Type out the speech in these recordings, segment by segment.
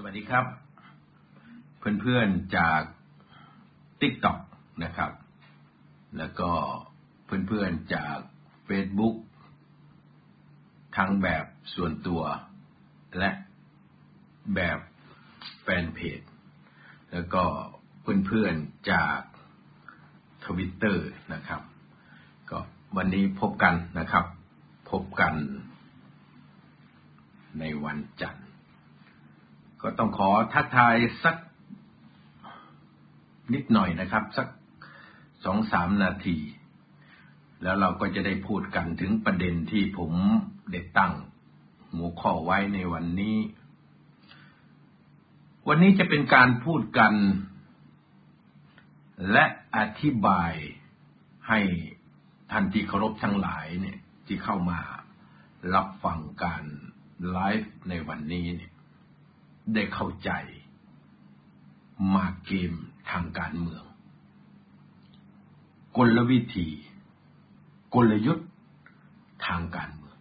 สวัสดีครับ เพื่อนๆจาก TikTok นะครับ แล้วก็เพื่อนๆจาก Facebook ทั้งแบบส่วนตัวและแบบแฟนเพจ แล้วก็เพื่อนๆจากทวิตเตอร์นะครับ ก็วันนี้พบกันนะครับ พบกันในวันจันทร์ ก็ต้องขอทักทายสักนิดหน่อยนะครับ สักสองสามนาที แล้วเราก็จะได้พูดกันถึงประเด็นที่ผมได้ตั้งหัวข้อไว้ในวันนี้ วันนี้จะเป็นการพูดกัน และอธิบายให้ท่านที่เคารพทั้งหลายเนี่ยที่เข้ามารับฟังการไลฟ์ในวันนี้เนี่ย ได้เข้าใจมาเกมทางการเมือง กลวิธี กลยุทธ์ทางการเมือง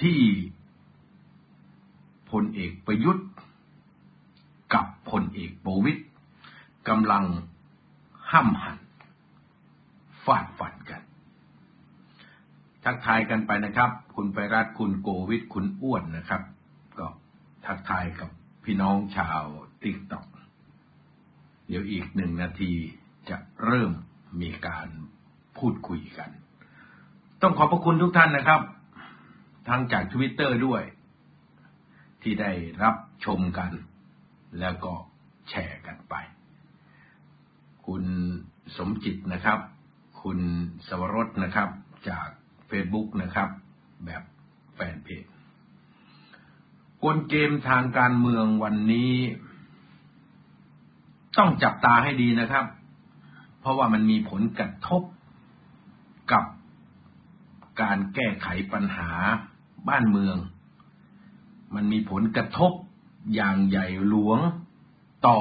ที่พลเอกประยุทธ์ กับพลเอกประวิตยกำลังห้ำหันฟาดฟันกัน ทักทายกันไปนะครับ คุณไปรัฐคุณโกวิทคุณอ้วนนะครับ ทักทายกับพี่น้องชาว TikTok เดี๋ยวอีกหนึ่งนาทีจะเริ่มมีการพูดคุยกัน ต้องขอบพระคุณทุกท่านนะครับ ทั้งจากทวิตเตอร์ด้วย ที่ได้รับชมกัน แล้วก็แชร์กันไป คุณสมจิตนะครับ คุณสวรสนะครับจาก Facebook นะครับ แบบแฟนเพจ กลเกมทางการเมืองวันนี้ ต้องจับตาให้ดีนะครับ เพราะว่ามันมีผลกระทบกับการแก้ไขปัญหาบ้านเมือง มันมีผลกระทบอย่างใหญ่หลวงต่อ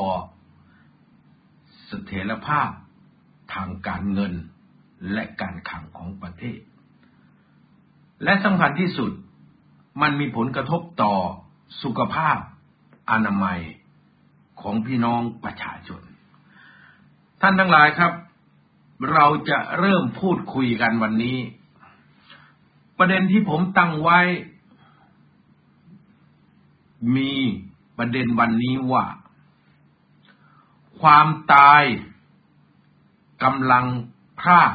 เสถียรภาพทางการเงินและการขังของประเทศ และสำคัญที่สุด มันมีผลกระทบต่อ สุขภาพอนามัยของพี่น้องประชาชน ท่านทั้งหลายครับ เราจะเริ่มพูดคุยกันวันนี้ ประเด็นที่ผมตั้งไว้ มีประเด็นวันนี้ว่า ความตายกำลังพราก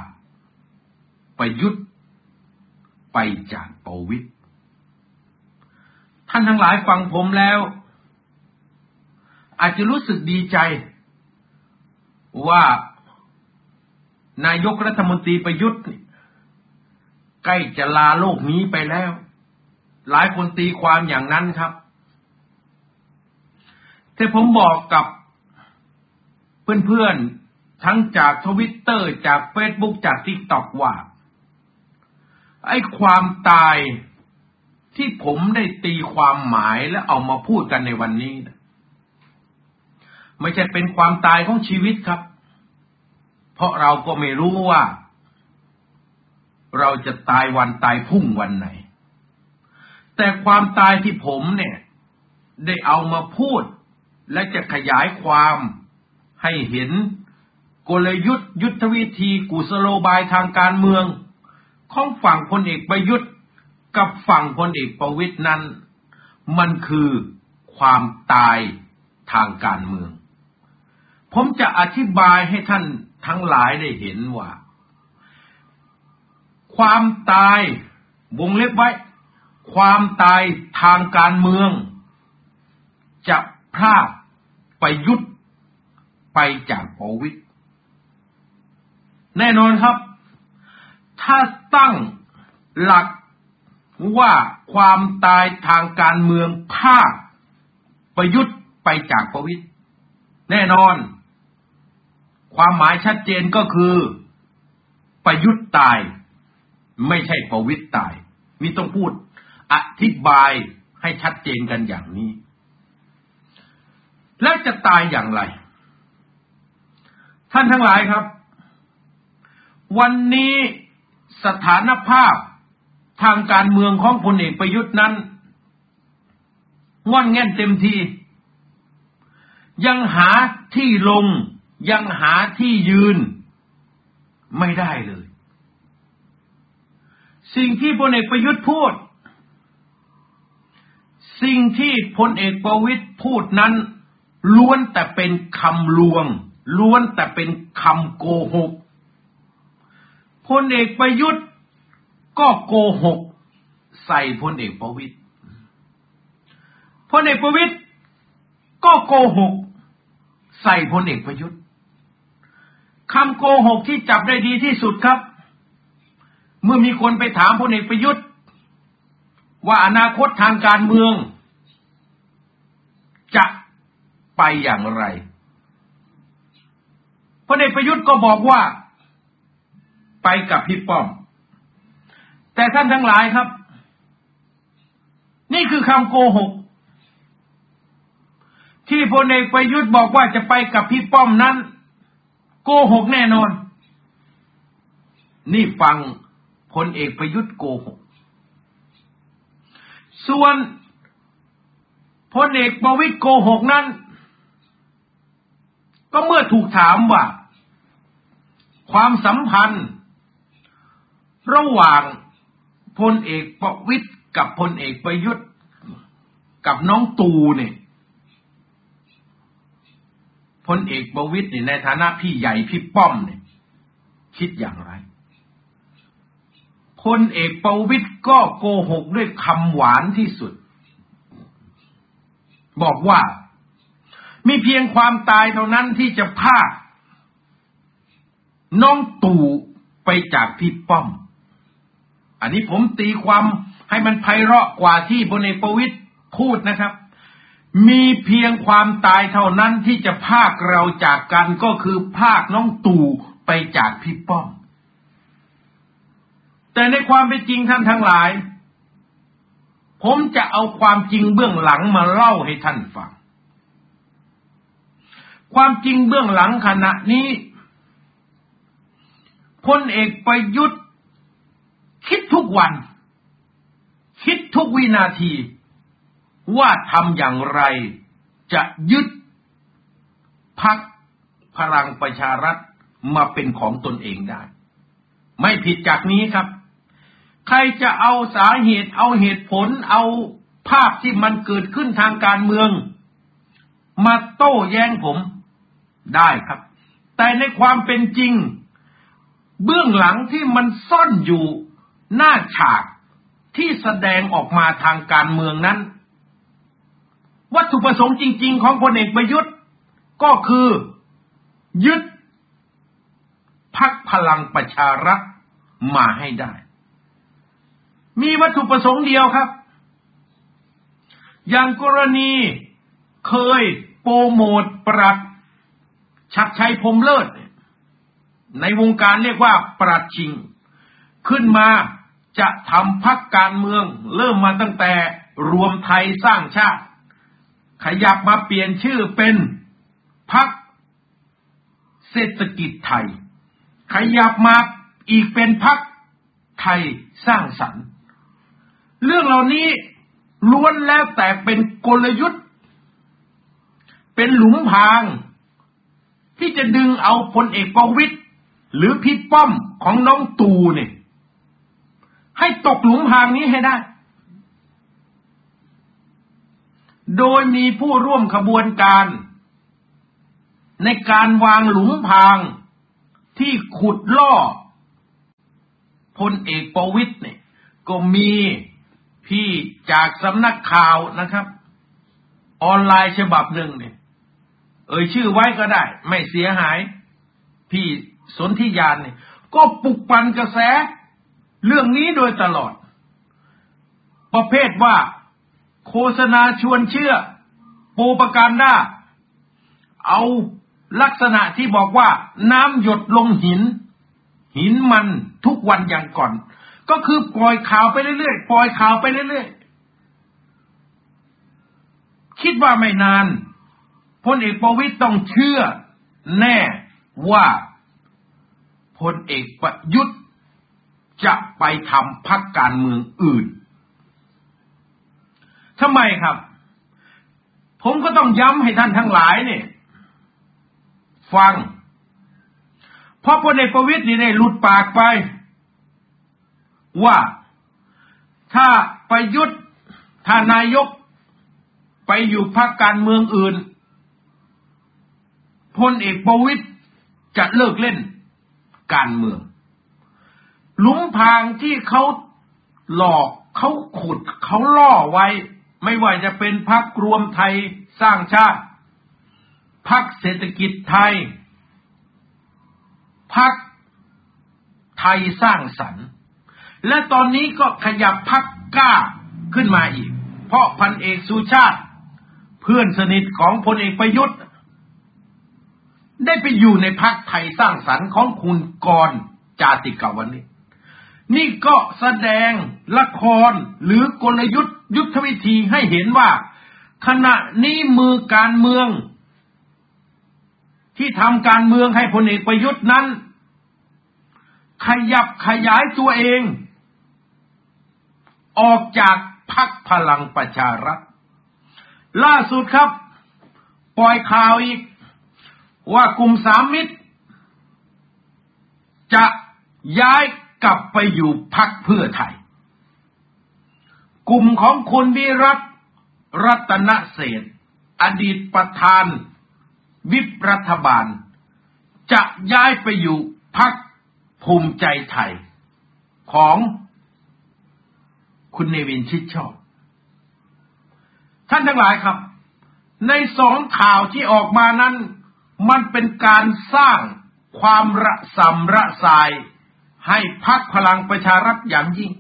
ประยุทธ์ไปจากประวิตร ท่านทั้งหลายฟังผมแล้ว อาจจะรู้สึกดีใจ ว่านายกรัฐมนตรีประยุทธ์ใกล้จะลาโลกนี้ไปแล้ว หลายคนตีความอย่างนั้นครับ แต่ผมบอกกับเพื่อนๆ ทั้งจากทวิตเตอร์จากเฟซบุ๊กจาก TikTok ว่า ไอ้ความตาย ที่ผมได้ตีความหมายและเอามาพูดกันในวันนี้นะไม่ใช่เป็นความตายของชีวิตครับ เพราะเราก็ไม่รู้ว่า เราจะตายวันตายพุ่งวันไหน แต่ความตายที่ผมเนี่ย ได้เอามาพูด และจะขยายความให้เห็นกลยุทธ์ยุทธวิธีกุสโลบายทางการเมือง ของฝั่งพลเอกประยุทธ์ กับฝั่งพลเอกประวิตยนั้น มันคือความตายทางการเมือง ผมจะอธิบายให้ท่านทั้งหลายได้เห็นว่า ความตายวงเล็บไว้ ความตายทางการเมือง จะพลาดไปยุดไปจากประวิตยแน่นอนครับ ถ้าตั้งหลัก ว่าความตายทางการเมืองภาคประยุทธ์ไปจากประวิตยแน่นอน ความหมายชัดเจนก็คือ ประยุทธ์ตาย ไม่ใช่ประวิตยตายมีต้องพูดอธิบายให้ชัดเจนกันอย่างนี้ แล้วจะตายอย่างไร ท่านทั้งหลายครับ วันนี้สถานภาพ ทางการเมืองของพลเอกประยุทธ์นั้นง่อนแง่นเต็มทียังหาที่ลงยังหาที่ยืนไม่ได้เลย สิ่งที่พลเอกประยุทธ์พูด สิ่งที่พลเอกประวิตยพูดนั้น ล้วนแต่เป็นคำลวง ล้วนแต่เป็นคำโกหกพลเอกประยุทธ์ ก็โกหกใส่พลเอกประวิตยพลเอกประวิตยก็โกหกใส่พลเอกประยุทธ์คำโกหกที่จับได้ดีที่สุดครับ เมื่อมีคนไปถามพลเอกประยุทธ์ ว่าอนาคตทางการเมือง จะไปอย่างไรพลเอกประยุทธ์ก็บอกว่า ไปกับพี่ป้อม แต่ท่านทั้งหลายครับ นี่คือคำโกหก ที่พลเอกประยุทธ์บอกว่าจะไปกับพี่ป้อมนั้น โกหกแน่นอน นี่ฟังพลเอกประยุทธ์โกหก ส่วนพลเอกประวิตยโกหกนั้น ก็เมื่อถูกถามว่า ความสัมพันธ์ ระหว่าง พลเอกประวิตยกับพลเอกประยุทธ์กับน้องตูเนี่ยพลเอกประวิตยเนี่ยในฐานะพี่ใหญ่พี่ป้อมเนี่ยคิดอย่างไรพลเอกประวิตยก็โกหกด้วยคำหวานที่สุด บอกว่ามีเพียงความตายเท่านั้นที่จะพาน้องตู่ไปจากพี่ป้อม อันนี้ผมตีความให้มันไพเราะกว่าที่พลเอกประวิตยพูดนะครับ มีเพียงความตายเท่านั้นที่จะพากเราจากกันก็คือพากน้องตู่ไปจากพี่ป้อม แต่ในความเป็นจริงท่านทั้งหลาย ผมจะเอาความจริงเบื้องหลังมาเล่าให้ท่านฟัง ความจริงเบื้องหลังขณะนี้พลเอกประยุทธ์ คิดทุกวัน คิดทุกวินาที ว่าทำอย่างไรจะยึดพักพลังประชารัฐมาเป็นของตนเองได้ ไม่ผิดจากนี้ครับ ใครจะเอาสาเหตุเอาเหตุผลเอาภาพที่มันเกิดขึ้นทางการเมือง มาโต้แย้งผมได้ครับ แต่ในความเป็นจริง เบื้องหลังที่มันซ่อนอยู่ หน้าฉากที่แสดงออกมาทางการเมืองนั้น วัตถุประสงค์จริง ๆ ของพลเอกประยุทธ์ก็คือ ยึดพักพลังประชารัฐมาให้ได้ มีวัตถุประสงค์เดียวครับ อย่างกรณีเคยโปรโมทปรัดชักชัยพรมเลิศ ในวงการเรียกว่าปรัดชิง ขึ้นมา จะทำพักการเมือง เริ่มมาตั้งแต่รวมไทยสร้างชาติ ขยับมาเปลี่ยนชื่อเป็นพักเศรษฐกิจไทย ขยับมาอีกเป็นพักไทยสร้างสรรค์ เรื่องเหล่านี้ล้วนแล้วแต่เป็นกลยุทธ์ เป็นหลุมพราง ที่จะดึงเอาพลเอกประวิตยหรือพี่ป้อมของน้องตูเนี่ย ให้ตกหลุมพรางนี้ให้ได้ โดยมีผู้ร่วมขบวนการ ในการวางหลุมพรางที่ขุดล่อพลเอกประวิตยเนี่ยก็มีพี่จากสำนักข่าวนะครับ ออนไลน์ฉบับหนึ่งเนี่ย เอ่ยชื่อไว้ก็ได้ ไม่เสียหาย พี่สนธิยานเนี่ย ก็ปลุกปั่นกระแส เรื่องนี้โดยตลอด ประเภทว่า โฆษณาชวนเชื่อ ปูประการได้เอาลักษณะที่บอกว่าน้ำหยดลงหิน หินมันทุกวันอย่างก่อน ก็คือปล่อยข่าวไปเรื่อยๆปล่อยข่าวไปเรื่อยๆคิดว่าไม่นานพลเอกประวิตยต้องเชื่อแน่ว่าพลเอกประยุทธ์ จะไปทำพักการเมืองอื่นทำไมครับ ผมก็ต้องย้ำให้ท่านทั้งหลายเนี่ย ฟัง เพราะพลเอกประวิตยนี่ได้หลุดปากไป ว่าถ้าประยุทธ์ถ้านายกไปอยู่พรรคการเมืองอื่นพลเอกประวิตยจะเลิกเล่นการเมือง หลุมพรางที่เขาหลอกเขาขุดเขาล่อไว้ ไม่ว่าจะเป็นพักรวมไทยสร้างชาติพักเศรษฐกิจไทยพักไทยสร้างสรรค์ และตอนนี้ก็ขยับพักกล้าขึ้นมาอีก เพราะพันเอกสุชาติ เพื่อนสนิทของพลเอกประยุทธ์ ได้ไปอยู่ในพักไทยสร้างสรรค์ของคุณกรจาติกาวันนี้ นี่ก็แสดงละครหรือกลยุทธ์ยุทธวิธีให้เห็นว่า ขณะนี้มือการเมือง ที่ทำการเมืองให้พลเอกประยุทธ์นั้น ขยับขยายตัวเอง ออกจากพักพลังประชารัฐ ล่าสุดครับ ปล่อยข่าวอีก ว่ากลุ่มสามมิตร จะย้าย กลับไปอยู่พักเพื่อไทย กลุ่มของคุณวิรัตรัตนเศษอดีตประธาน วิปรัฐบาล จะย้ายไปอยู่พักภูมิใจไทย ของคุณเนวินชิดชอบ ท่านทั้งหลายครับ ในสองข่าวที่ออกมานั้น มันเป็นการสร้างความระสำระสาย ให้พักพลังประชารัฐอย่างยิ่ง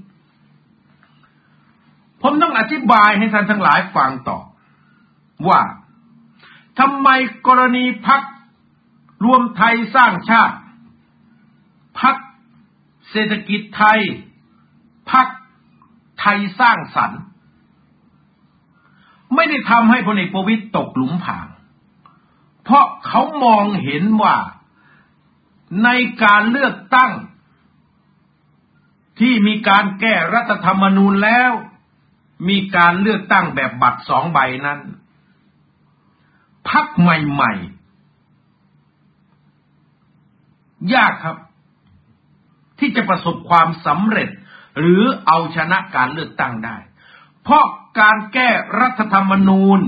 ผมต้องอธิบายให้ท่านทั้งหลายฟังต่อ ว่าทำไมกรณีพักรวมไทยสร้างชาติ พักเศรษฐกิจไทย พักไทยสร้างสรรค์ ไม่ได้ทำให้พลเอกประวิตยตกหลุมผาง เพราะเขามองเห็นว่าในการเลือกตั้ง ที่มีการแก้รัฐธรรมนูญแล้ว มีการเลือกตั้งแบบบัตรสองใบนั้นพักใหม่ๆ ยากครับ ที่จะประสบความสำเร็จ หรือเอาชนะการเลือกตั้งได้ เพราะการแก้รัฐธรรมนูญ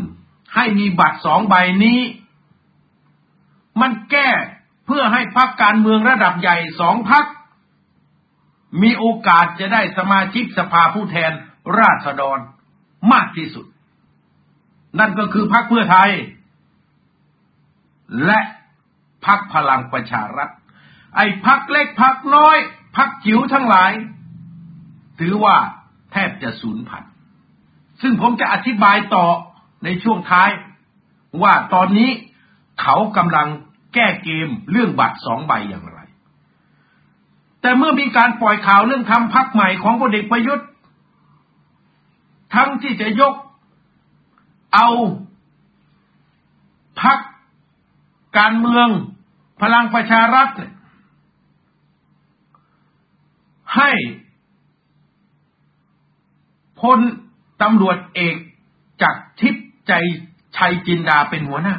ให้มีบัตรสองใบนี้ มันแก้เพื่อให้พักการเมืองระดับใหญ่สองพัก มีโอกาสจะได้สมาชิกสภาผู้แทนราษฎรมากที่สุด นั่นก็คือพรรคเพื่อไทย และพรรคพลังประชารัฐ ไอ้พรรคเล็กพรรคน้อยพรรคจิ๋วทั้งหลาย ถือว่าแทบจะสูญพันธุ์ซึ่งผมจะอธิบายต่อในช่วงท้าย ว่าตอนนี้เขากำลังแก้เกมเรื่องบัตรสองใบอย่างไร แต่เมื่อมีการปล่อยข่าวเรื่องทำพักใหม่ของพลเอกประยุทธ์ ทั้งที่จะยกเอาพักการเมืองพลังประชารัฐให้พลตำรวจเอกจากทิพย์ใจชัยจินดาเป็นหัวหน้า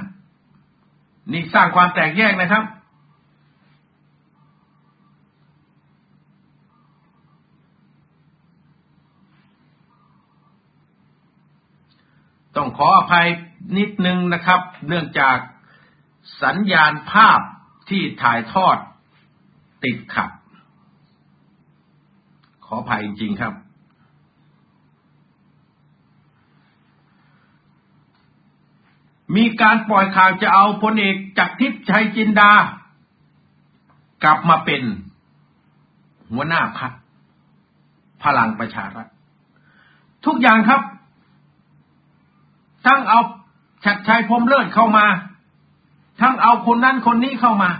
นี่สร้างความแตกแยกนะครับ ต้องขออภัยนิดนึงนะครับ เนื่องจากสัญญาณภาพที่ถ่ายทอดติดขัด ขออภัยจริงครับ มีการปล่อยข่าวจะเอาพลเอกจากทิพย์ชัยจินดา กลับมาเป็น หัวหน้าพักพลังประชารัฐทุกอย่างครับ ทั้งเอาชัดชัยพรมเลิศเข้ามา ทั้งเอาคนนั้นคนนี้เข้ามา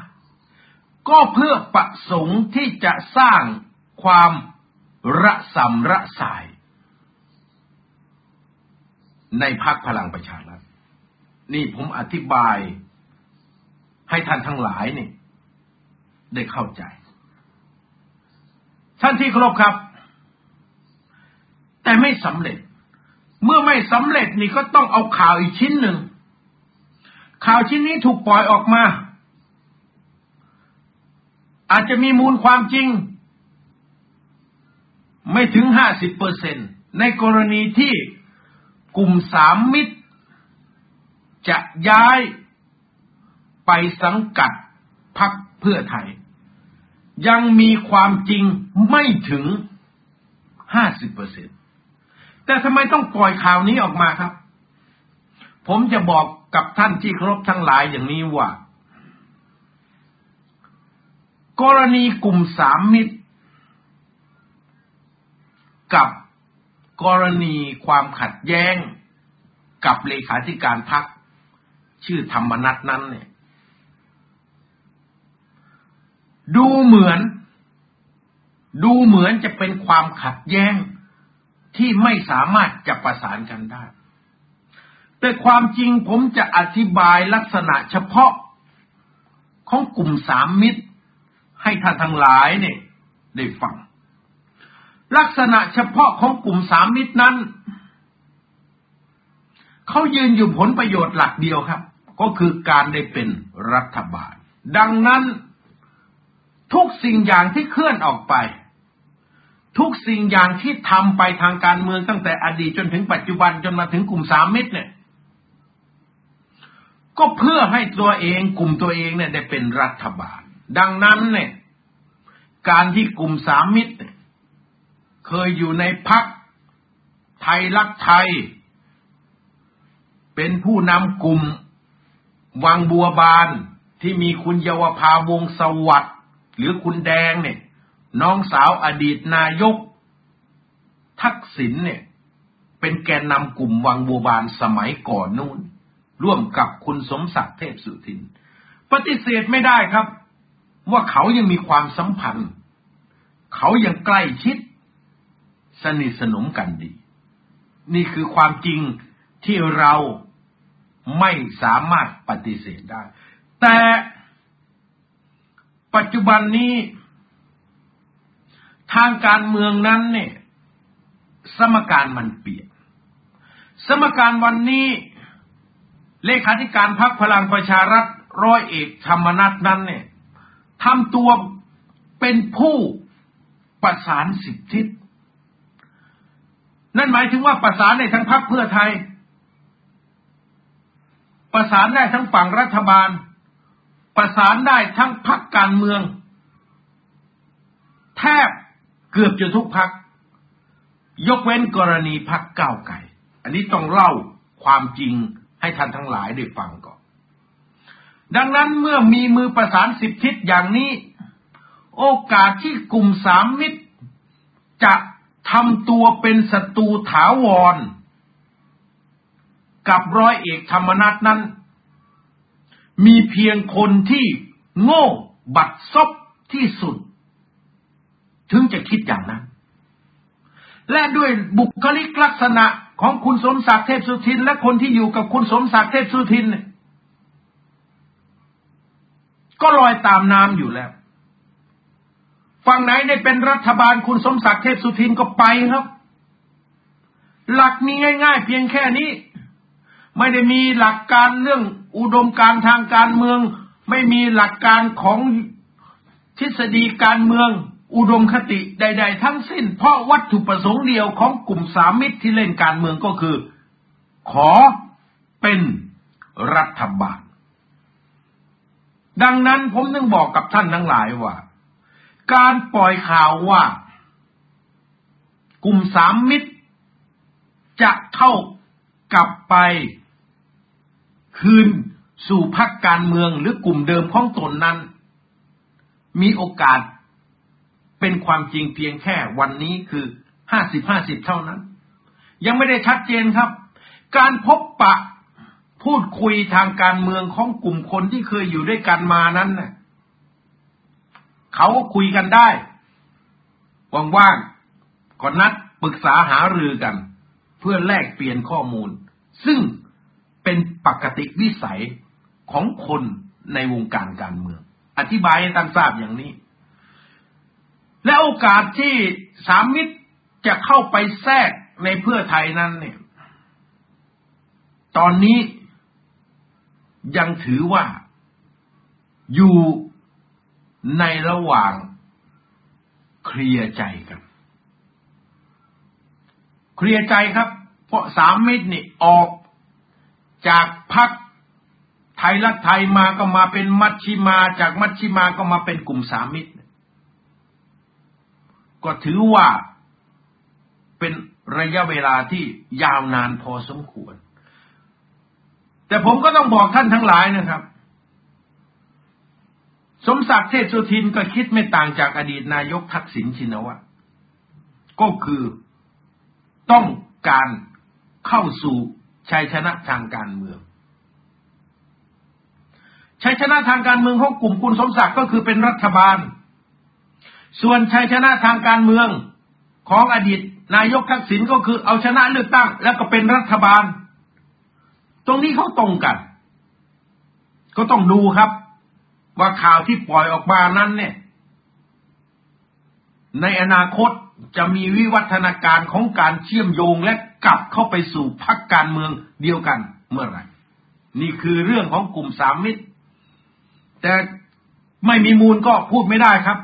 ก็เพื่อประสงค์ที่จะสร้างความระสำระสาย ในพักพลังประชารัฐนี่ผมอธิบายให้ท่านทั้งหลายนี่ ได้เข้าใจ ท่านที่เคารพครับ แต่ไม่สำเร็จ เมื่อไม่สำเร็จนี่ก็ต้องเอาข่าวอีกชิ้นหนึ่ง ข่าวชิ้นนี้ถูกปล่อยออกมา อาจจะมีมูลความจริง ไม่ถึงห้าสิบเปอร์เซ็นตในกรณีที่กลุ่มสามมิตร จะย้ายไปสังกัดพักเพื่อไทย ยังมีความจริงไม่ถึงห้าสิบเปอร์เซ็นต แต่ทำไมต้องปล่อยข่าวนี้ออกมาครับ ผมจะบอกกับท่านที่ครบทั้งหลายอย่างนี้ว่า กรณีกลุ่มสามมิตร กับกรณีความขัดแย้งกับเลขาธิการพักชื่อธรรมนัตนั้นเนี่ย ดูเหมือน ดูเหมือนจะเป็นความขัดแย้ง ที่ไม่สามารถจะประสานกันได้ แต่ความจริงผมจะอธิบายลักษณะเฉพาะของกลุ่มสามมิตร ให้ท่านทั้งหลายเนี่ยได้ฟัง ลักษณะเฉพาะของกลุ่มสามมิตรนั้น เขายืนอยู่ผลประโยชน์หลักเดียวครับ ก็คือการได้เป็นรัฐบาล ดังนั้นทุกสิ่งอย่างที่เคลื่อนออกไป ทุกสิ่งอย่างที่ทำไปทางการเมืองตั้งแต่อดีตจนถึงปัจจุบันจนมาถึงกลุ่มสามมิตรเนี่ย ก็เพื่อให้ตัวเองกลุ่มตัวเองเนี่ยได้เป็นรัฐบาล ดังนั้นเนี่ย การที่กลุ่มสามมิตรเคยอยู่ในพักไทยรักไทย เป็นผู้นำกลุ่มวังบัวบานที่มีคุณเยาวภาวงสวัสดิ์หรือคุณแดงเนี่ย น้องสาวอดีตนายก ทักษิณเนี่ย เป็นแกนนำกลุ่มวังบัวบานสมัยก่อนนู้นร่วมกับคุณสมศักดิ์เทพสุทิน ปฏิเสธไม่ได้ครับ ว่าเขายังมีความสัมพันธ์ เขายังใกล้ชิด สนิทสนมกันดี นี่คือความจริงที่เราไม่สามารถปฏิเสธได้ แต่ปัจจุบันนี้ ทางการเมืองนั้นเนี่ย สมการมันเปลี่ยน สมการวันนี้ เลขาธิการพรรคพลังประชารัฐร้อยเอกธรรมนัฐนั้นเนี่ยทำตัวเป็นผู้ประสานสิทธินั่นหมายถึงว่าประสานในทั้งพรรคเพื่อไทย ประสานได้ทั้งฝั่งรัฐบาล ประสานได้ทั้งพรรคการเมือง แทบ เกือบจะทุกพัก ยกเว้นกรณีพักก้าวไก่ อันนี้ต้องเล่าความจริงให้ท่านทั้งหลายได้ฟังก่อน ดังนั้นเมื่อมีมือประสานสิบทิศอย่างนี้ โอกาสที่กลุ่มสามมิตร จะทำตัวเป็นศัตรูถาวร กับร้อยเอกธรรมนัฐนั้น มีเพียงคนที่โง่บัดซบที่สุด ถึงจะคิดอย่างนั้น และด้วยบุคลิกลักษณะของคุณสมศักดิ์เทพสุทิน และคนที่อยู่กับคุณสมศักดิ์เทพสุทินเนี่ยก็ลอยตามน้ำอยู่แล้ว ฝั่งไหนได้เป็นรัฐบาลคุณสมศักดิ์เทพสุทินก็ไปครับ หลักมีง่าย ๆ เพียงแค่นี้ ไม่ได้มีหลักการเรื่องอุดมการทางการเมือง ไม่มีหลักการของทฤษฎีการเมือง อุดมคติใด ๆ ทั้งสิ้น เพราะวัตถุประสงค์เดียวของกลุ่มสามมิตรที่เล่นการเมืองก็คือ ขอเป็นรัฐบาล ดังนั้นผมนึงบอกกับท่านทั้งหลายว่า การปล่อยข่าวว่า กลุ่มสามมิตร จะเข้ากลับไป คืนสู่พรรคการเมืองหรือกลุ่มเดิมของตนนั้น มีโอกาส เป็นความจริงเพียงแค่วันนี้คือห้าสิบห้าสิบเท่านั้น ยังไม่ได้ชัดเจนครับ การพบปะพูดคุยทางการเมืองของกลุ่มคนที่เคยอยู่ด้วยกันมานั้นเน่ะเขาก็คุยกันได้ ว่างๆก็นัดปรึกษาหารือกัน เพื่อแลกเปลี่ยนข้อมูล ซึ่งเป็นปกติวิสัยของคนในวงการการเมือง อธิบายให้ท่านทราบอย่างนี้ และโอกาสที่สามมิตรจะเข้าไปแทรกในเพื่อไทยนั้นเนี่ย ตอนนี้ยังถือว่าอยู่ในระหว่างเคลียร์ใจกัน เคลียร์ใจครับ เพราะสามมิตรนี่ออกจากพักไทยรักไทยมาก็มาเป็นมัชชิมา จากมัชชิมาก็มาเป็นกลุ่มสามมิตร ก็ถือว่าเป็นระยะเวลาที่ยาวนานพอสมควร แต่ผมก็ต้องบอกท่านทั้งหลายนะครับ สมศักดิ์เทพสุทินก็คิดไม่ต่างจากอดีตนายกทักษิณชินวัตรก็คือต้องการเข้าสู่ชัยชนะทางการเมืองชัยชนะทางการเมืองของกลุ่มคุณสมศักดิ์ก็คือเป็นรัฐบาล ส่วนชัยชนะทางการเมืองของอดีตนายกทักษิณก็คือเอาชนะเลือกตั้ง แล้วก็เป็นรัฐบาล ตรงนี้เขาตรงกัน ก็ต้องดูครับ ว่าข่าวที่ปล่อยออกมานั้นเนี่ย ในอนาคตจะมีวิวัฒนาการของการเชื่อมโยงและกลับเข้าไปสู่พรรคการเมืองเดียวกันเมื่อไหร่นี่คือเรื่องของกลุ่มสามมิตร แต่ไม่มีมูลก็พูดไม่ได้ครับ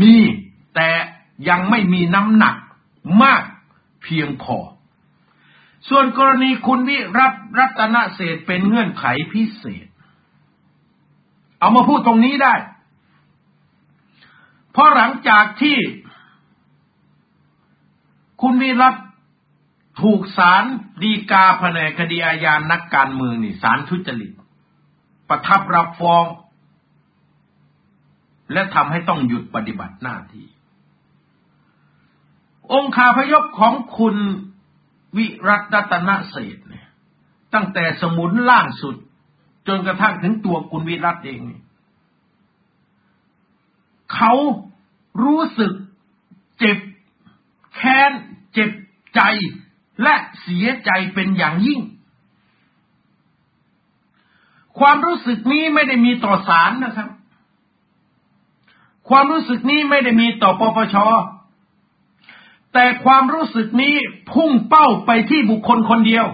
มีแต่ยังไม่มีน้ำหนักมากเพียงพอ ส่วนกรณีคุณวิรัตรัตนเศษเป็นเงื่อนไขพิเศษ เอามาพูดตรงนี้ได้ เพราะหลังจากที่ คุณวิรัตถูกศาลดีกาแผนกคดีอาญานักการเมืองนี่ศาลทุจริต ประทับรับฟ้อง และทำให้ต้องหยุดปฏิบัติหน้าที่ องคาพยพของคุณวิรัตตนเศษเนี่ย ตั้งแต่สมุนล่างสุด จนกระทั่งถึงตัวคุณวิรัตเองเนี่ยเขารู้สึกเจ็บแค้นเจ็บใจและเสียใจเป็นอย่างยิ่ง ความรู้สึกนี้ไม่ได้มีต่อศาลนะครับ ความรู้สึกนี้ไม่ได้มีต่อปปช แต่ความรู้สึกนี้พุ่งเป้าไปที่บุคคลคนเดียว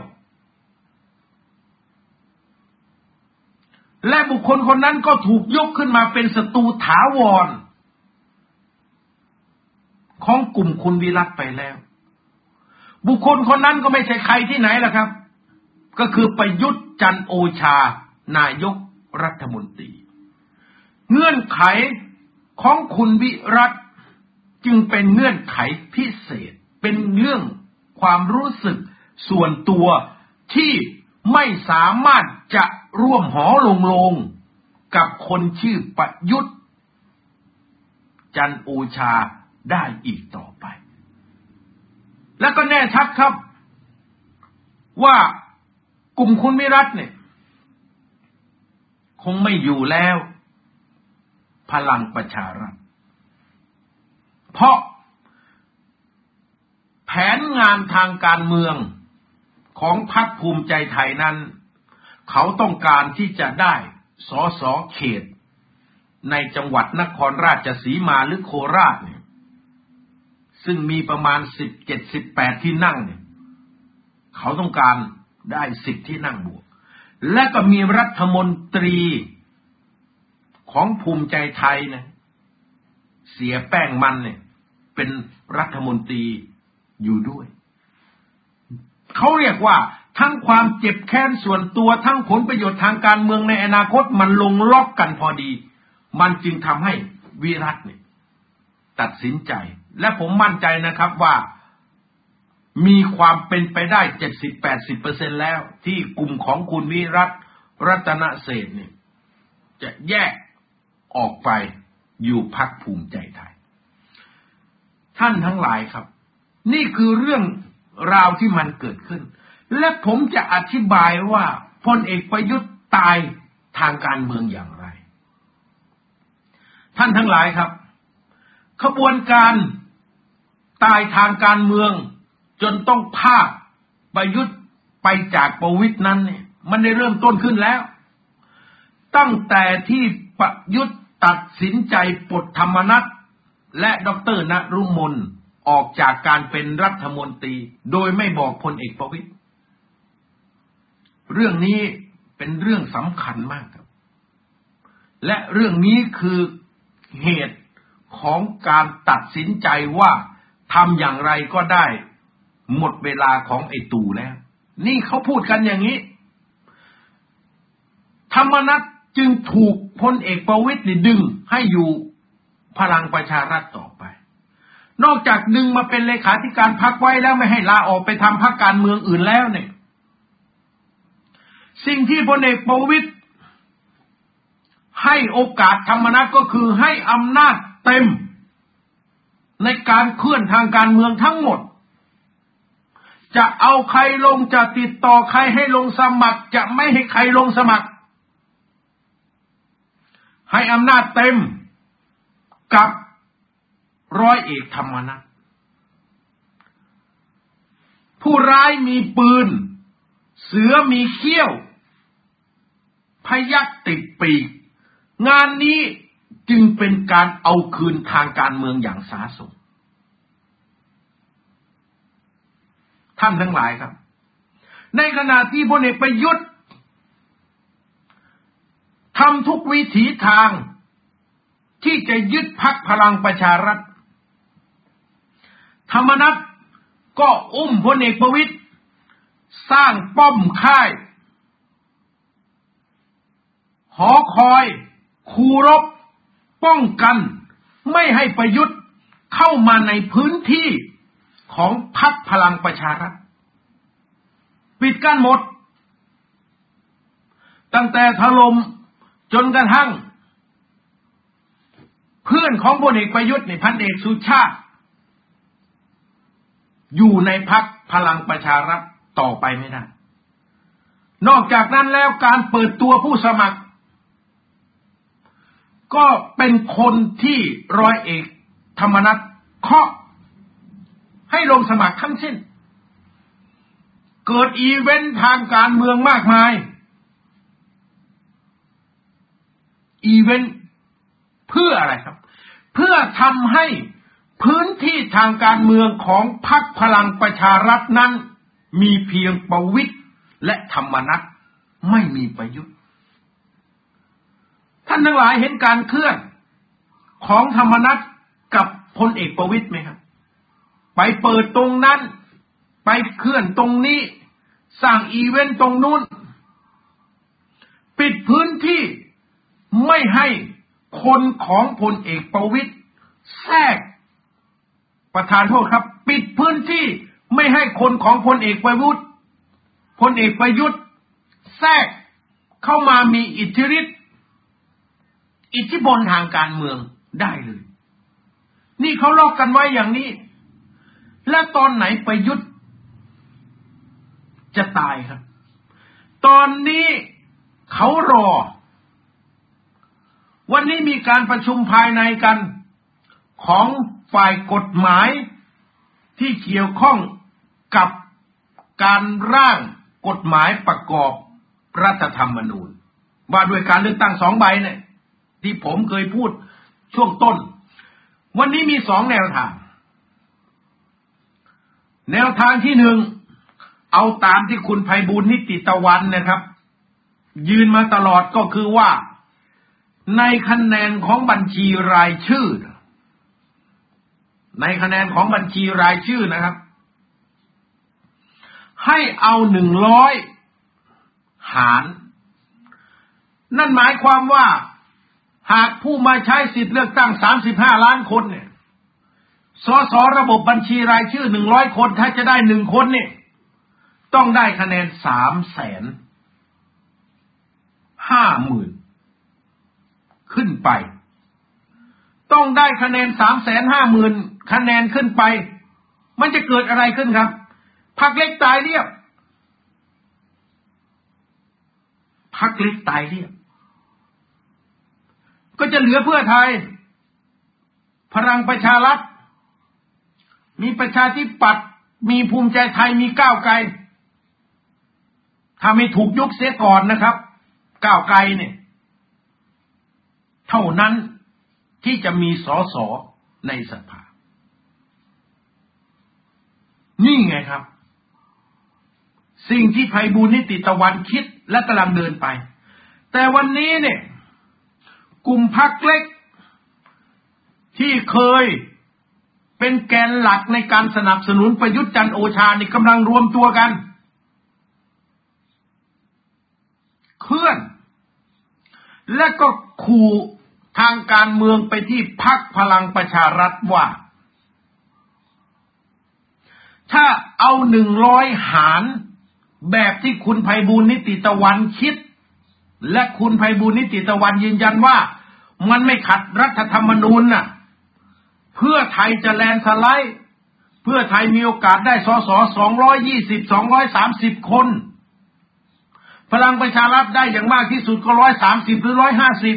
และบุคคลคนนั้นก็ถูกยกขึ้นมาเป็นศัตรูถาวร ของกลุ่มคุณวิรัตไปแล้ว บุคคลคนนั้นก็ไม่ใช่ใครที่ไหนล่ะครับ ก็คือประยุทธ์จันโอชา นายกรัฐมนตรี เงื่อนไข ของคุณวิรัตจึงเป็นเงื่อนไขพิเศษ เป็นเรื่องความรู้สึกส่วนตัวที่ไม่สามารถจะร่วมหอลงลงกับคนชื่อประยุทธ์จันโอชาได้อีกต่อไป และก็แน่ชัดครับ ว่ากลุ่มคุณมิรัตเนี่ย คงไม่อยู่แล้ว พลังประชารัฐ เพราะแผนงานทางการเมืองของพรรคภูมิใจไทยนั้น เขาต้องการที่จะได้สอสอเขต ในจังหวัดนครราชสีมาหรือโคราชเนี่ยซึ่งมีประมาณสิบเจ็ดสิบแปดที่นั่งเนี่ยเขาต้องการได้สิบที่นั่งบวก และก็มีรัฐมนตรี ของภูมิใจไทยนะเสียแป้งมันเนี่ย เป็นรัฐมนตรีอยู่ด้วย เขาเรียกว่าทั้งความเจ็บแค้นส่วนตัวทั้งผลประโยชน์ทางการเมืองในอนาคตมันลงล็อกกันพอดี มันจึงทำให้วิรัตเนี่ยตัดสินใจ และผมมั่นใจนะครับว่ามีความเป็นไปได้เจ็ดสิบแปดสิบเปอร์เซ็นแล้ว ที่กลุ่มของคุณวิรัตรัตนเศษเนี่ย จะแยก ออกไปอยู่พักภูมิใจไทย ท่านทั้งหลายครับ นี่คือเรื่องราวที่มันเกิดขึ้น และผมจะอธิบายว่าพลเอกประยุทธ์ตายทางการเมืองอย่างไร ท่านทั้งหลายครับ ขบวนการตายทางการเมืองจนต้องพาประยุทธ์ไปจากประวิตนั้นเนี่ยมันได้เริ่มต้นขึ้นแล้ว ตั้งแต่ที่ประยุทธ์ ตัดสินใจปลดธรรมนัตและดรนรุมนออกจากการเป็นรัฐมนตรี โดยไม่บอกพลเอกประวิตยเรื่องนี้เป็นเรื่องสำคัญมากครับ และเรื่องนี้คือเหตุของการตัดสินใจว่าทำอย่างไรก็ได้ หมดเวลาของไอ้ตู่แล้ว นี่เขาพูดกันอย่างนี้ ธรรมนัต จึงถูกพลเอกประวิตยดึงให้อยู่พลังประชารัฐต่อไป นอกจากดึงมาเป็นเลขาธิการพักไว้แล้วไม่ให้ลาออกไปทำพักการเมืองอื่นแล้วเนี่ย สิ่งที่พลเอกประวิตยให้โอกาสธรรมนัตก็คือให้อำนาจเต็ม ในการเคลื่อนทางการเมืองทั้งหมด จะเอาใครลงจะติดต่อใครให้ลงสมัคร จะไม่ให้ใครลงสมัคร ให้อำนาจเต็มกับร้อยเอกธรรมนัฐผู้ร้ายมีปืน เสือมีเขี้ยว พยักติดปีก งานนี้จึงเป็นการเอาคืนทางการเมืองอย่างสาสมท่านทั้งหลายครับ ในขณะที่พลเอกประยุทธ์ ทำทุกวิถีทางที่จะยึดพักพลังประชารัฐ ธรรมนัตก็อุ้มพลเอกประวิตยสร้างป้อมค่าย หอคอยคูรบ ป้องกัน ไม่ให้ประยุทธ์เข้ามาในพื้นที่ของพักพลังประชารัฐ ปิดกั้นหมด ตั้งแต่ถล่ม จนกระทั่ง เพื่อนของพลเอกประยุทธ์ในพันเอกสุชาติ อยู่ในพักพลังประชารัฐต่อไปไม่ได้ นอกจากนั้นแล้วการเปิดตัวผู้สมัคร ก็เป็นคนที่ร้อยเอกธรรมนัฐเคาะให้ลงสมัครทั้งสิ้น เกิดอีเวนต์ทางการเมืองมากมาย อีเวนต์เพื่ออะไรครับ เพื่อทำให้พื้นที่ทางการเมืองของพรรคพลังประชารัฐนั้น มีเพียงประวิตยและธรรมนัตไม่มีประยุทธ์ ท่านทั้งหลายเห็นการเคลื่อนของธรรมนัตกับพลเอกประวิตยไหมครับ ไปเปิดตรงนั้น ไปเคลื่อนตรงนี้ สร้างอีเวนต์ตรงนู้น ปิดพื้นที่ ไม่ให้คนของพลเอกประวิตยแทรกประธานโทษครับ ปิดพื้นที่ไม่ให้คนของพลเอกประวุฒิพลเอกประยุทธ์ แทรกเข้ามามีอิทธิฤทธิ์อิทธิพลทางการเมืองได้เลย นี่เขาลอกกันไว้อย่างนี้ และตอนไหนประยุทธ์ จะตายครับ ตอนนี้เขารอ วันนี้มีการประชุมภายในกันของฝ่ายกฎหมายที่เกี่ยวข้องกับการร่างกฎหมายประกอบรัฐธรรมนูญ ว่าด้วยการเลือกตั้งสองใบเนี่ยที่ผมเคยพูดช่วงต้น วันนี้มีสองแนวทาง แนวทางที่หนึ่งเอาตามที่คุณไพบูลนิติตะวันนะครับ ยืนมาตลอดก็คือว่า ในคะแนนของบัญชีรายชื่อ ในคะแนนของบัญชีรายชื่อนะครับ ให้เอาหนึ่งร้อยหาร นั่นหมายความว่าหากผู้มาใช้สิทธิ์เลือกตั้งสามสิบห้าล้านคนเนี่ย สสระบบบัญชีรายชื่อหนึ่งร้อยคน ถ้าจะได้หนึ่งคนเนี่ย ต้องได้คะแนนสามแสนห้าหมื่น ขึ้นไป ต้องได้คะแนนสามแสนห้าหมื่นคะแนนขึ้นไป มันจะเกิดอะไรขึ้นครับพักเล็กตายเรียบพักเล็กตายเรียบก็จะเหลือเพื่อไทย พลังประชารัฐ มีประชาธิปัตย์มีภูมิใจไทยมีก้าวไกลถ้าไม่ถูกยุบเสียก่อนนะครับ ก้าวไกลเนี่ย เท่านั้นที่จะมีสอสอในสภา นี่ไงครับ สิ่งที่ไพบูลนิติตะวันคิดและกำลังเดินไป แต่วันนี้เนี่ย กลุ่มพักเล็ก ที่เคยเป็นแกนหลักในการสนับสนุนประยุทธ์จันโอชานี่กำลังรวมตัวกัน เคลื่อน และก็ขู่ ทางการเมืองไปที่พักพลังประชารัฐว่า ถ้าเอาหนึ่งร้อยหารแบบที่คุณไพบูลนิติตะวันคิด และคุณไพบูลนิติตะวันยืนยันว่า มันไม่ขัดรัฐธรรมนูญน่ะ เพื่อไทยจะแลนสไลด์ เพื่อไทยมีโอกาสได้สอสอสองร้อยยี่สิบสองร้อยสามสิบคน พลังประชารัฐได้อย่างมากที่สุดก็ร้อยสามสิบหรือร้อยห้าสิบ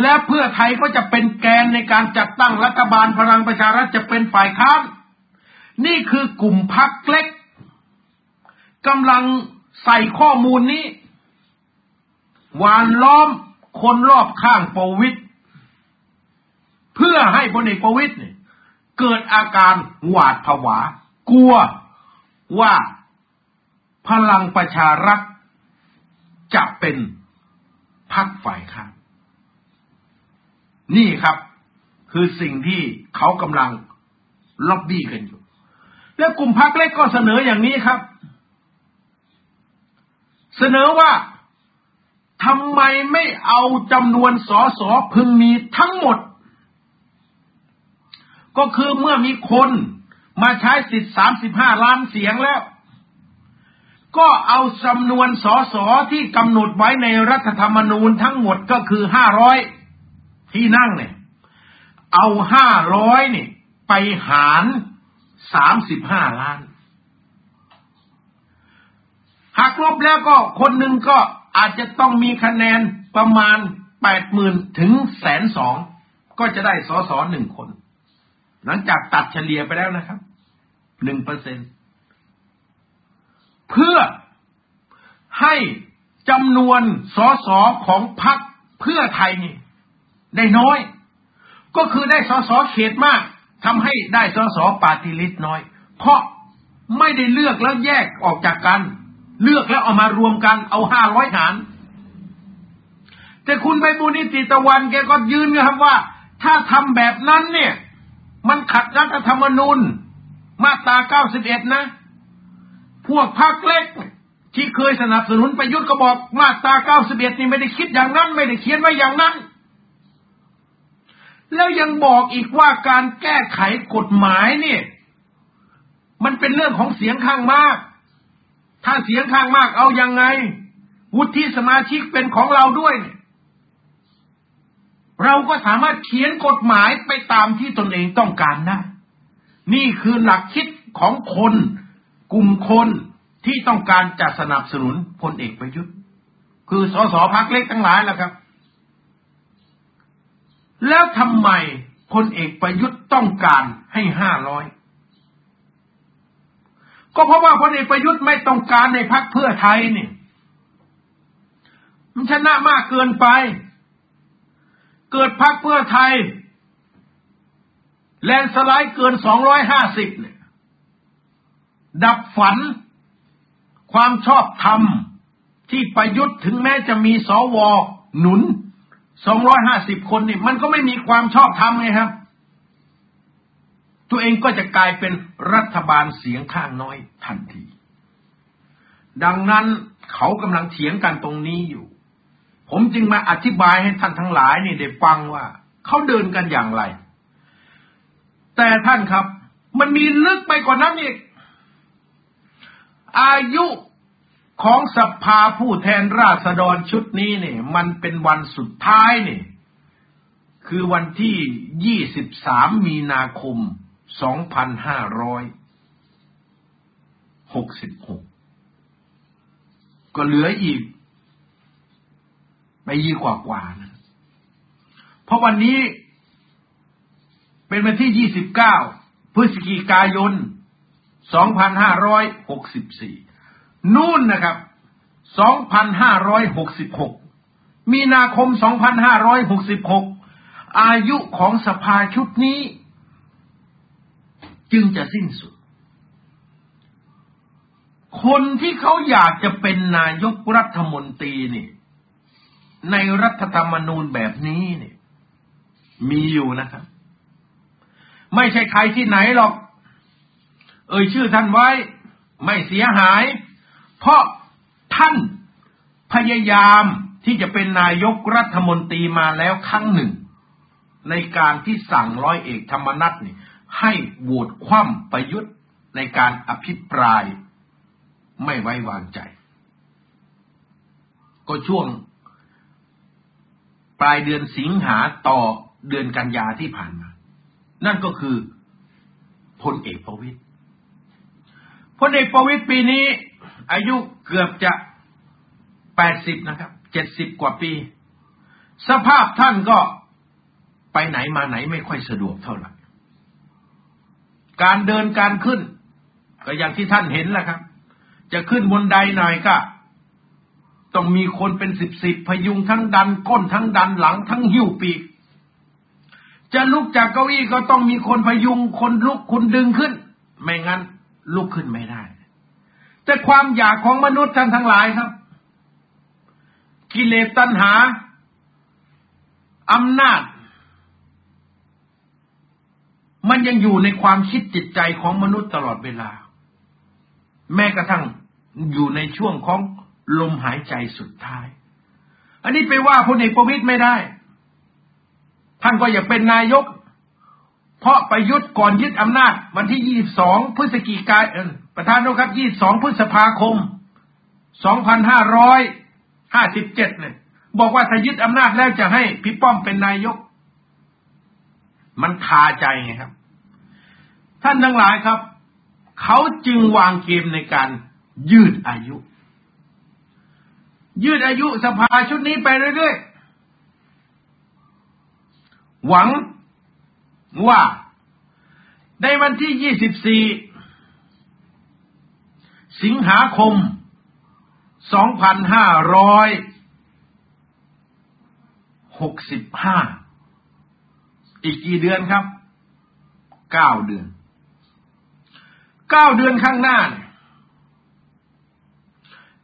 และเพื่อไทยก็จะเป็นแกนในการจัดตั้งรัฐบาลพลังประชารัฐจะเป็นฝ่ายค้านนี่คือกลุ่มพักเล็กกำลังใส่ข้อมูลนี้หวานล้อมคนรอบข้างประวิตยเพื่อให้พลเอกประวิตยเนี่ยเกิดอาการหวาดผวา กลัวว่าพลังประชารัฐจะเป็นพักฝ่ายค้าน นี่ครับ คือสิ่งที่เขากำลังล็อบบี้กันอยู่ แล้วกลุ่มพรรคเล็กก็เสนออย่างนี้ครับ เสนอว่าทำไมไม่เอาจำนวนสอสอพึงมีทั้งหมด ก็คือเมื่อมีคนมาใช้สิทธิ์สามสิบห้าล้านเสียงแล้ว ก็เอาจำนวนสอสอที่กำหนดไว้ในรัฐธรรมนูญทั้งหมดก็คือห้าร้อย ที่นั่งเนี่ย เอาห้าร้อยเนี่ย ไปหารสามสิบห้าล้านหากลบแล้วก็คนหนึ่งก็อาจจะต้องมีคะแนนประมาณแปดหมื่นถึงแสนสองก็จะได้สอสอหนึ่งคน หลังจากตัดเฉลี่ยไปแล้วนะครับหนึ่งเปอร์เซ็นเพื่อให้จำนวนสอสอของพรรคเพื่อไทยนี่ ได้น้อย ก็คือได้สสเขตมากทำให้ได้สสปาติลิตน้อย เพราะไม่ได้เลือกแล้วแยกออกจากกัน เลือกแล้วเอามารวมกันเอาห้าร้อยหาร แต่คุณไปบุนิติตะวันแกก็ยืนนะครับว่า ถ้าทำแบบนั้นเนี่ย มันขัดรัฐธรรมนูญมาตราเก้าสิบเอ็ดนะ พวกพรรคเล็กที่เคยสนับสนุนประยุทธ์ก็บอกมาตราเก้าสิบเอ็ดนี่ไม่ได้คิดอย่างนั้น ไม่ได้เขียนไว้อย่างนั้น แล้วยังบอกอีกว่าการแก้ไขกฎหมายเนี่ย มันเป็นเรื่องของเสียงข้างมาก ถ้าเสียงข้างมากเอายังไง วุฒิสมาชิกเป็นของเราด้วยเนี่ยเราก็สามารถเขียนกฎหมายไปตามที่ตนเองต้องการได้ นี่คือหลักคิดของคนกลุ่มคนที่ต้องการจะสนับสนุนพลเอกประยุทธ์ คือสสพักเล็กทั้งหลายแหละครับ แล้วทำไมพลเอกประยุทธ์ต้องการให้ห้าร้อยก็เพราะว่าพลเอกประยุทธ์ไม่ต้องการในพักเพื่อไทยเนี่มันชนะมากเกินไป เกิดพักเพื่อไทย แลนสไลด์เกินสองร้อยห้าสิบเนี่ยดับฝัน ความชอบธรรมที่ประยุทธ์ถึงแม้จะมีสวหนุน สองร้อยห้าสิบคนนี่มันก็ไม่มีความชอบธรรมไงครับ ตัวเองก็จะกลายเป็นรัฐบาลเสียงข้างน้อยทันที ดังนั้นเขากำลังเถียงกันตรงนี้อยู่ ผมจึงมาอธิบายให้ท่านทั้งหลายนี่ได้ฟังว่า เขาเดินกันอย่างไร แต่ท่านครับ มันมีลึกไปกว่านั้นอีกอายุ ของสภาผู้แทนราษฎรชุดนี้เนี่ยมันเป็นวันสุดท้ายเนี่ยคือวันที่ 23 มีนาคม 2566 ก็เหลืออีกไปยี่กว่าๆนะ เพราะวันนี้เป็นวันที่ 29 พฤศจิกายน 2564 นู่นนะครับ 2,566 มีนาคม 2,566 อายุของสภาชุดนี้ จึงจะสิ้นสุด คนที่เขาอยากจะเป็นนายกรัฐมนตรีนี่ในรัฐธรรมนูญแบบนี้เนี่ย มีอยู่นะครับ ไม่ใช่ใครที่ไหนหรอก เอ่ยชื่อท่านไว้ ไม่เสียหาย เพราะท่านพยายามที่จะเป็นนายกรัฐมนตรีมาแล้วครั้งหนึ่ง ในการที่สั่งร้อยเอกธรรมนัฐนี่ให้โหวตคว่ำประยุทธ์ในการอภิปรายไม่ไว้วางใจ ก็ช่วงปลายเดือนสิงหาต่อเดือนกันยาที่ผ่านมา นั่นก็คือพลเอกประวิตยพลเอกประวิตยปีนี้ อายุเกือบจะแปดสิบนะครับ เจ็ดสิบกว่าปี สภาพท่านก็ไปไหนมาไหนไม่ค่อยสะดวกเท่าไหร่ การเดินการขึ้น ก็อย่างที่ท่านเห็นแหละครับ จะขึ้นบนไดหน่อยก็ต้องมีคนเป็นสิบสิบพยุงทั้งดันก้นทั้งดันหลังทั้งหิ้วปีก จะลุกจากเก้าอี้ก็ต้องมีคนพยุงคนลุกคุณดึงขึ้น ไม่งั้นลุกขึ้นไม่ได้ แต่ความอยากของมนุษย์ท่านทั้งหลายครับ กิเลสตัณหาอำนาจ มันยังอยู่ในความคิดจิตใจของมนุษย์ตลอดเวลา แม้กระทั่งอยู่ในช่วงของลมหายใจสุดท้าย อันนี้ไปว่าพลเอกประวิตยไม่ได้ ท่านก็อยากเป็นนายก เพราะประยุทธ์ก่อนยึดอำนาจ วันที่ 22 พฤศจิกายน ประธานนะครับ22พฤษภาคม2500ห้าสิบเจ็ดเนี่ยบอกว่าถ้ายึดอำนาจแล้วจะให้พี่ป้อมเป็นนายก มันคาใจไงครับ ท่านทั้งหลายครับ เขาจึงวางเกมในการยืดอายุ ยืดอายุสภาชุดนี้ไปเรื่อยๆ หวังว่าในวันที่ยี่ สิงหาคมสองพันห้าร้อยหกสิบห้าอีกกี่เดือนครับเก้าเดือนเก้าเดือนข้างหน้าเนี่ย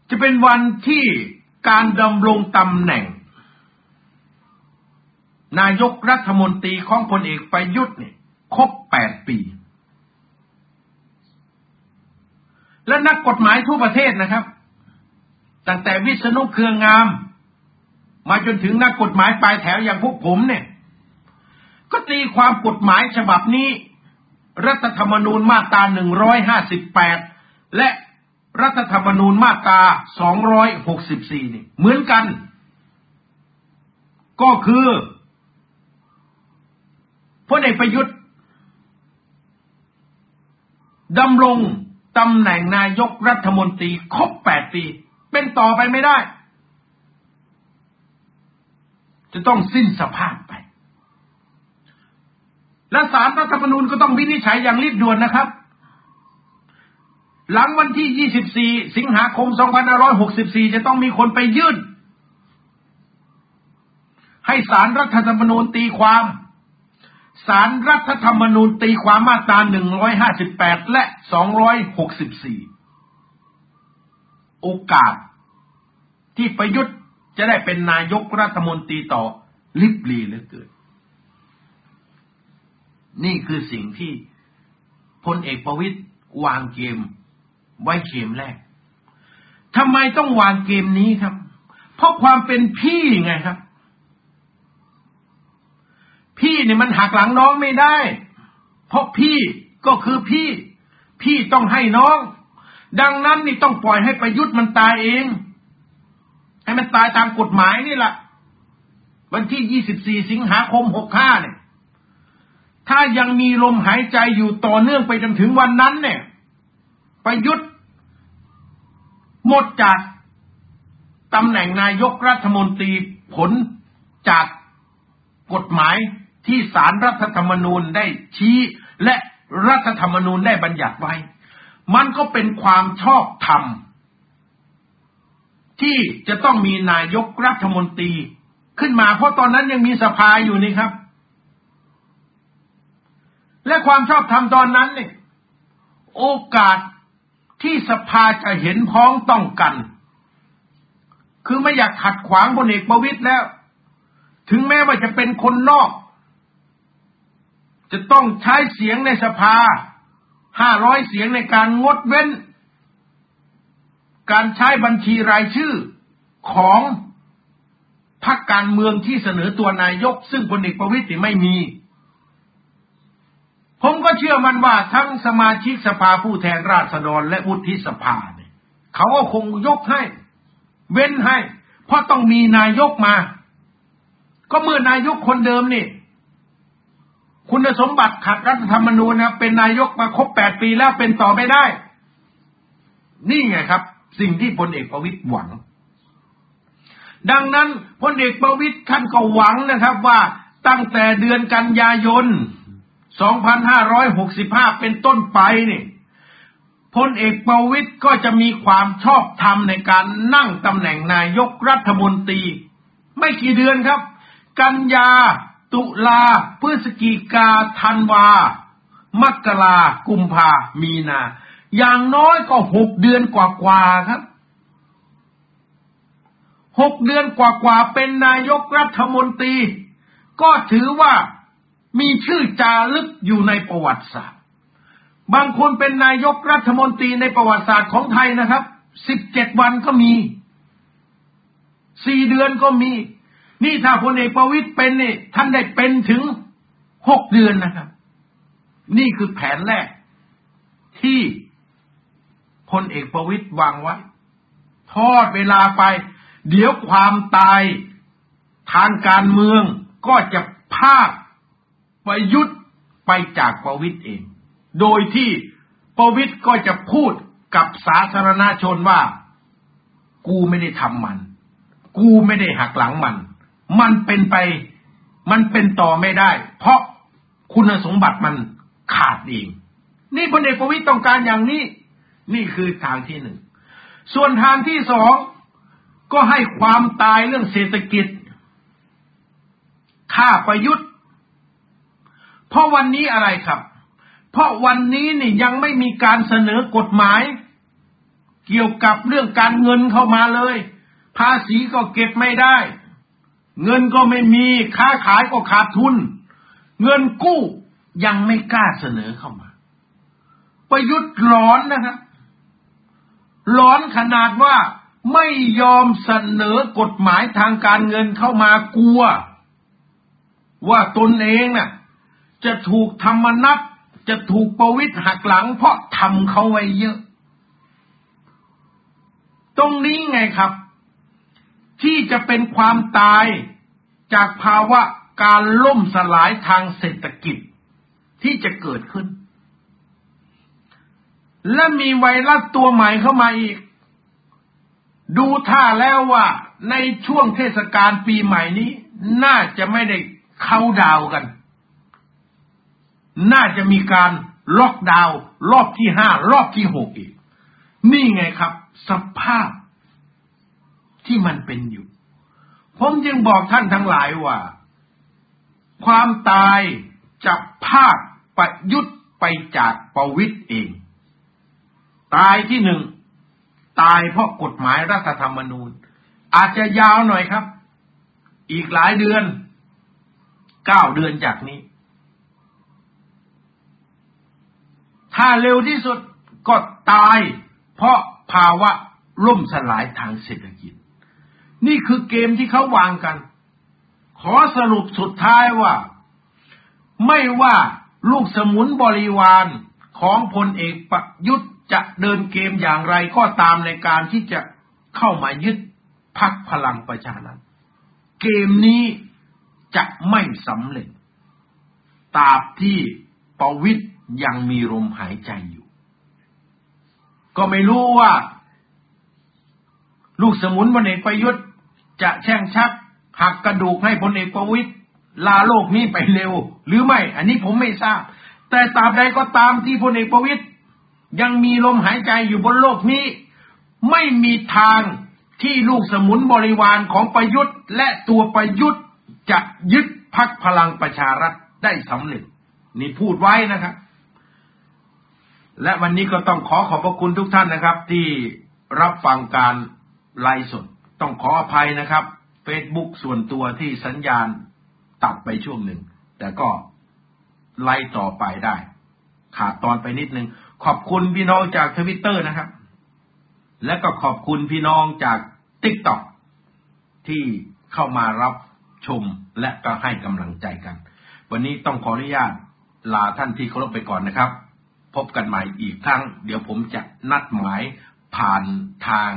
จะเป็นวันที่การดำรงตำแหน่ง นายกรัฐมนตรีของพลเอกประยุทธ์เนี่ยครบแปดปี และนักกฎหมายทั่วประเทศนะครับ ตั้งแต่วิษณุเครืองาม มาจนถึงนักกฎหมายปลายแถวอย่างพวกผมเนี่ย ก็ตีความกฎหมายฉบับนี้ รัฐธรรมนูญมาตราหนึ่งร้อยห้าสิบแปดและรัฐธรรมนูญมาตราสองร้อยหกสิบสี่นี่เหมือนกัน ก็คือพลเอกประยุทธ์ดำรง ตำแหน่งนายกรัฐมนตรีครบแปดปี เป็นต่อไปไม่ได้ จะต้องสิ้นสภาพไป และสารรัฐธรรมนูญก็ต้องวินิจฉัยอย่างรีบด่วนนะครับ หลังวันที่ 24 สิงหาคม 2564 จะต้องมีคนไปยื่น ให้สารรัฐธรรมนูญตีความ สารรัฐธรรมนูญตีความมาตรา 158 และ 264 โอกาส ที่ประยุทธ์จะได้เป็นนายกรัฐมนตรีต่อลิบลีเหลือเกิน นี่คือสิ่งที่พลเอกประวิตยวางเกม ไว้เกมแรกทำไมต้องวางเกมนี้ครับ เพราะความเป็นพี่ไงครับ พี่เนี่ยมันหักหลังน้องไม่ได้ เพราะพี่ก็คือพี่ พี่ต้องให้น้อง ดังนั้นนี่ต้องปล่อยให้ประยุทธ์มันตายเอง ให้มันตายตามกฎหมายนี่แหละวันที่ 24 สิงหาคม 65 เนี่ย ถ้ายังมีลมหายใจอยู่ต่อเนื่องไปจนถึงวันนั้น เนี่ย ประยุทธ์หมดจากตำแหน่งนายกรัฐมนตรีผลจากกฎหมาย ที่สารรัฐธรรมนูญได้ชี้ และรัฐธรรมนูญได้บัญญัติไว้ มันก็เป็นความชอบธรรม ที่จะต้องมีนายกรัฐมนตรีขึ้นมา เพราะตอนนั้นยังมีสภาอยู่นี่ครับ และความชอบธรรมตอนนั้นเนี่ยโอกาสที่สภาจะเห็นพ้องต้องกัน คือไม่อยากขัดขวางพลเอกประวิตยแล้ว ถึงแม้ว่าจะเป็นคนนอก จะต้องใช้เสียงในสภาห้าร้อยเสียงในการงดเว้น การใช้บัญชีรายชื่อของพรรคการเมืองที่เสนอตัวนายก ซึ่งพลเอกประวิตยไม่มี ผมก็เชื่อมันว่าทั้งสมาชิกสภาผู้แทนราษฎรและวุฒิสภาเนี่ยเขาก็คงยกให้ เว้นให้ เพราะต้องมีนายกมา ก็เมื่อนายกคนเดิมนี่ คุณสมบัติขัดรัฐธรรมนูญนะเป็นนายกมาครบแปดปีแล้วเป็นต่อไม่ได้ นี่ไงครับ สิ่งที่พลเอกประวิตยหวัง ดังนั้นพลเอกประวิตยท่านก็หวังนะครับว่าตั้งแต่เดือนกันยายน 2565 เป็นต้นไปนี่พลเอกประวิตยก็จะมีความชอบธรรมในการนั่งตำแหน่งนายกรัฐมนตรี ไม่กี่เดือนครับ กันยา ตุลาพฤศจิกาธันวามกรากุมภามีนา อย่างน้อยก็หกเดือนกว่าๆครับหกเดือนกว่าๆเป็นนายกรัฐมนตรี ก็ถือว่ามีชื่อจารึกอยู่ในประวัติศาสตร์ บางคนเป็นนายกรัฐมนตรีในประวัติศาสตร์ของไทยนะครับสิบเจ็ดวันก็มีสี่เดือนก็มี นี่ถ้าพลเอกประวิตยเป็นนี่ท่านได้เป็นถึงหกเดือนนะครับ นี่คือแผนแรกที่พลเอกประวิตยวางไว้ ทอดเวลาไป เดี๋ยวความตายทางการเมืองก็จะพากประยุทธ์ไปจากประวิทย์เอง โดยที่ประวิทย์ก็จะพูดกับสาธารณชนว่า กูไม่ได้ทำมัน กูไม่ได้หักหลังมัน มันเป็นไป มันเป็นต่อไม่ได้ เพราะคุณสมบัติมันขาดเอง นี่พลเอกประวิตยต้องการอย่างนี้ นี่คือทางที่หนึ่ง ส่วนทางที่สองก็ให้ความตายเรื่องเศรษฐกิจฆ่าประยุทธ์ เพราะวันนี้อะไรครับ เพราะวันนี้นี่ยังไม่มีการเสนอกฎหมาย เกี่ยวกับเรื่องการเงินเข้ามาเลย ภาษีก็เก็บไม่ได้ เงินก็ไม่มีค้าขายก็ขาดทุน เงินกู้ยังไม่กล้าเสนอเข้ามา ประยุทธ์ร้อนนะครับร้อนขนาดว่าไม่ยอมเสนอกฎหมายทางการเงินเข้ามากลัว ว่าตนเองน่ะ จะถูกธรรมนัตจะถูกประวิตรหักหลังเพราะทำเขาไว้เยอะ ตรงนี้ไงครับ ที่จะเป็นความตายจากภาวะการล่มสลายทางเศรษฐกิจที่จะเกิดขึ้น และมีไวรัสตัวใหม่เข้ามาอีก ดูท่าแล้วว่าในช่วงเทศกาลปีใหม่นี้ น่าจะไม่ได้เข้าดาวกัน น่าจะมีการล็อกดาวน์รอบที่ห้ารอบที่หกอีก นี่ไงครับ สภาพ ที่มันเป็นอยู่ ผมจึงบอกท่านทั้งหลายว่า ความตายจะภาคประยุทธ์ไปจากประวิตรเอง ตายที่หนึ่ง ตายเพราะกฎหมายรัฐธรรมนูญ อาจจะยาวหน่อยครับ อีกหลายเดือนเก้าเดือนจากนี้ ถ้าเร็วที่สุดก็ตายเพราะภาวะล่มสลายทางเศรษฐกิจ นี่คือเกมที่เขาวางกัน ขอสรุปสุดท้ายว่า ไม่ว่าลูกสมุนบริวารของพลเอกประยุทธ์จะเดินเกมอย่างไรก็ตามในการที่จะเข้ามายึดพักพลังประชารัฐเกมนี้จะไม่สำเร็จตราบที่ประวิตย์ยังมีลมหายใจอยู่ ก็ไม่รู้ว่า ลูกสมุนพลเอกประยุทธ์ จะแช่งชักหักกระดูกให้พลเอกประวิตยลาโลกนี้ไปเร็ว หรือไม่ อันนี้ผมไม่ทราบ แต่ตราบใดก็ตามที่พลเอกประวิตยยังมีลมหายใจอยู่บนโลกนี้ ไม่มีทางที่ลูกสมุนบริวารของประยุทธ์และตัวประยุทธ์จะยึดพักพลังประชารัฐได้สำเร็จ นี่พูดไว้นะครับ และวันนี้ก็ต้องขอขอบพระคุณทุกท่านนะครับ ที่รับฟังการไลฟ์สด ต้องขออภัยนะครับ Facebook ส่วนตัวที่สัญญาณตัดไปช่วงหนึ่ง แต่ก็ไลฟ์ต่อไปได้ ขาดตอนไปนิดนึง ขอบคุณพี่น้องจากทวิตเตอร์นะครับ และก็ขอบคุณพี่น้องจาก TikTok ที่เข้ามารับชมและก็ให้กำลังใจกัน วันนี้ต้องขออนุญาตลาท่านที่เคารพไปก่อนนะครับ พบกันใหม่อีกครั้ง เดี๋ยวผมจะนัดหมายผ่านทาง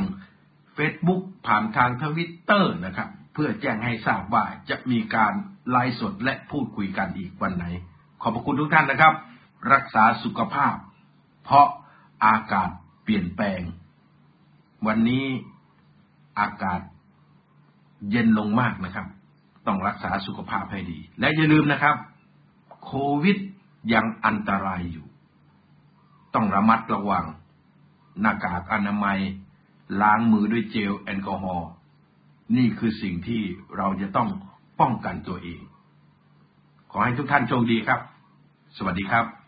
Facebook ผ่านทางทวิตเตอร์นะครับ เพื่อแจ้งให้ทราบว่าจะมีการไลฟ์สดและพูดคุยกันอีกวันไหน ขอบพระคุณทุกท่านนะครับ รักษาสุขภาพ เพราะอากาศเปลี่ยนแปลง วันนี้อากาศเย็นลงมากนะครับ ต้องรักษาสุขภาพให้ดี และอย่าลืมนะครับ โควิดยังอันตรายอยู่ ต้องระมัดระวัง หน้ากากอนามัย ล้างมือด้วยเจลแอลกอฮอล์นี่คือสิ่งที่เราจะต้องป้องกันตัวเอง ขอให้ทุกท่านโชคดีครับ สวัสดีครับ